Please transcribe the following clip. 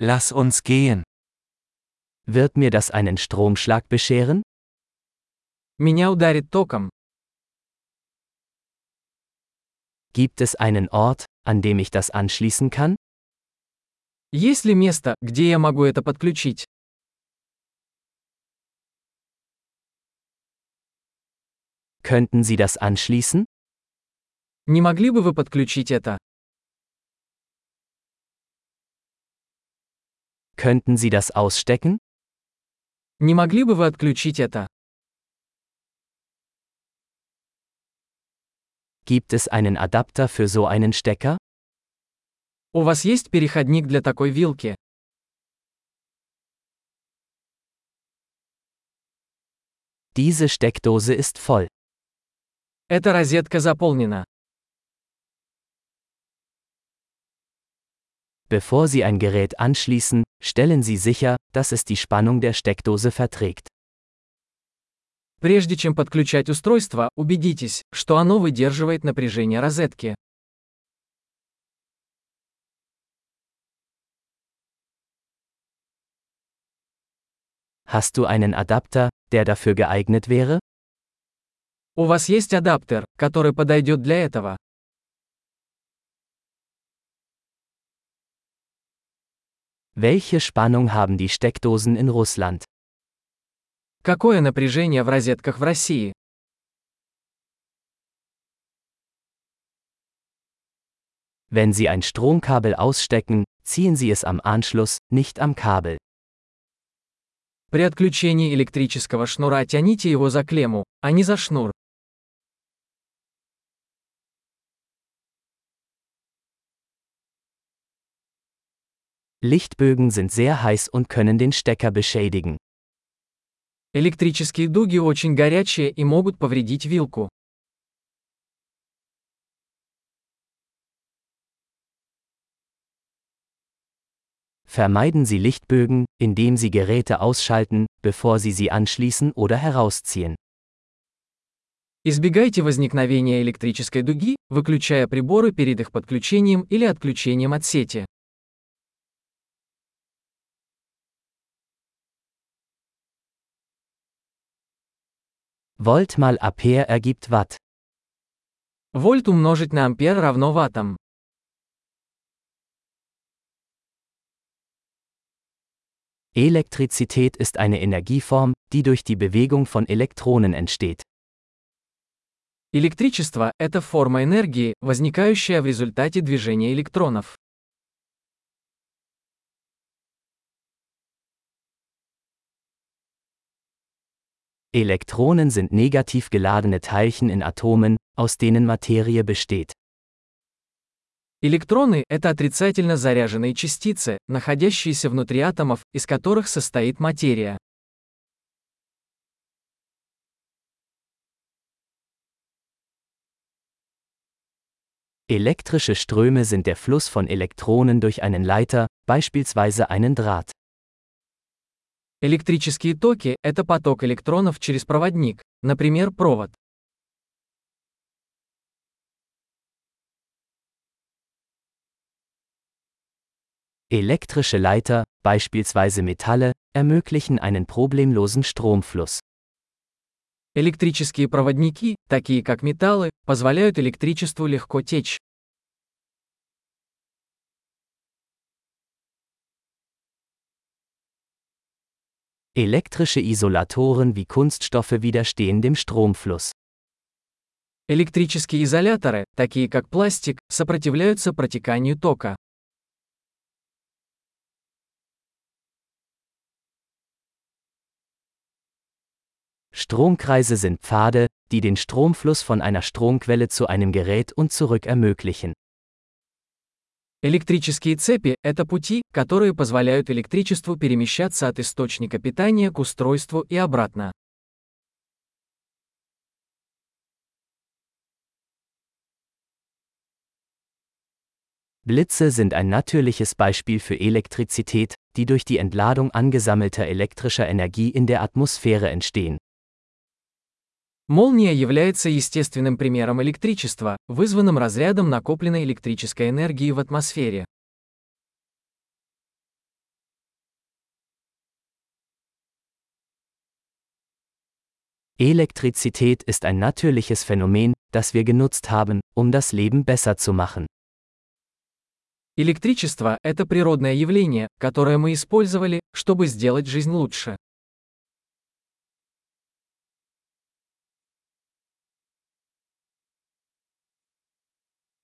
Lass uns gehen. Wird mir das einen Stromschlag bescheren? Меня ударит током. Gibt es einen Ort, an dem ich das anschließen kann? Есть ли место, где я могу это подключить? Könnten Sie das anschließen? Не могли бы вы подключить это? Könnten Sie das ausstecken? Не могли бы вы отключить это? Gibt es einen Adapter für so einen Stecker? У вас есть переходник для такой вилки? Diese Steckdose ist voll. Эта розетка заполнена. Bevor Sie ein Gerät anschließen, stellen Sie sicher, dass es die Spannung der Steckdose verträgt. Прежде чем подключать устройство, убедитесь, что оно выдерживает напряжение розетки. Hast du einen Adapter, der dafür geeignet wäre? У вас есть адаптер, который подойдет для этого? Welche Spannung haben die Steckdosen in Russland? Какое напряжение в розетках в России? Wenn Sie ein Stromkabel ausstecken, ziehen Sie es am Anschluss, nicht am Kabel. При отключении электрического шнура тяните его за клемму, а не за шнур. Lichtbögen sind sehr heiß und können den Stecker beschädigen. Электрические дуги очень горячие и могут повредить вилку. Vermeiden Sie Lichtbögen, indem Sie Geräte ausschalten, bevor Sie sie anschließen oder herausziehen. Избегайте возникновения электрической дуги, выключая приборы перед их подключением или отключением от сети. Volt mal Ampere ergibt Watt. Вольт умножить на ампер равно ваттам. Elektrizität ist eine Energieform, die durch die Bewegung von Elektronen entsteht. Электричество – это форма энергии, возникающая в результате движения электронов. Elektronen sind negativ geladene Teilchen in Atomen, aus denen Materie besteht. Электроны – это отрицательно заряженные частицы, находящиеся внутри атомов, из которых состоит материя. Elektrische Ströme sind der Fluss von Elektronen durch einen Leiter, beispielsweise einen Draht. Электрические токи – это поток электронов через проводник, например, провод. Elektrische Leiter, beispielsweise Metalle, ermöglichen einen problemlosen Stromfluss. Электрические проводники, такие как металлы, позволяют электричеству легко течь. Elektrische Isolatoren wie Kunststoffe widerstehen dem Stromfluss. Электрические изоляторы, такие как пластик, сопротивляются протеканию тока. Stromkreise sind Pfade, die den Stromfluss von einer Stromquelle zu einem Gerät und zurück ermöglichen. Электрические цепи – это пути, которые позволяют электричеству перемещаться от источника питания к устройству и обратно. Blitze sind ein natürliches Beispiel für Elektrizität, die durch die Entladung angesammelter elektrischer Energie in der Atmosphäre entstehen. Молния является естественным примером электричества, вызванным разрядом накопленной электрической энергии в атмосфере. Elektrizität ist ein natürliches Phänomen, das wir genutzt haben, um das Leben besser zu machen. Электричество – это природное явление, которое мы использовали, чтобы сделать жизнь лучше.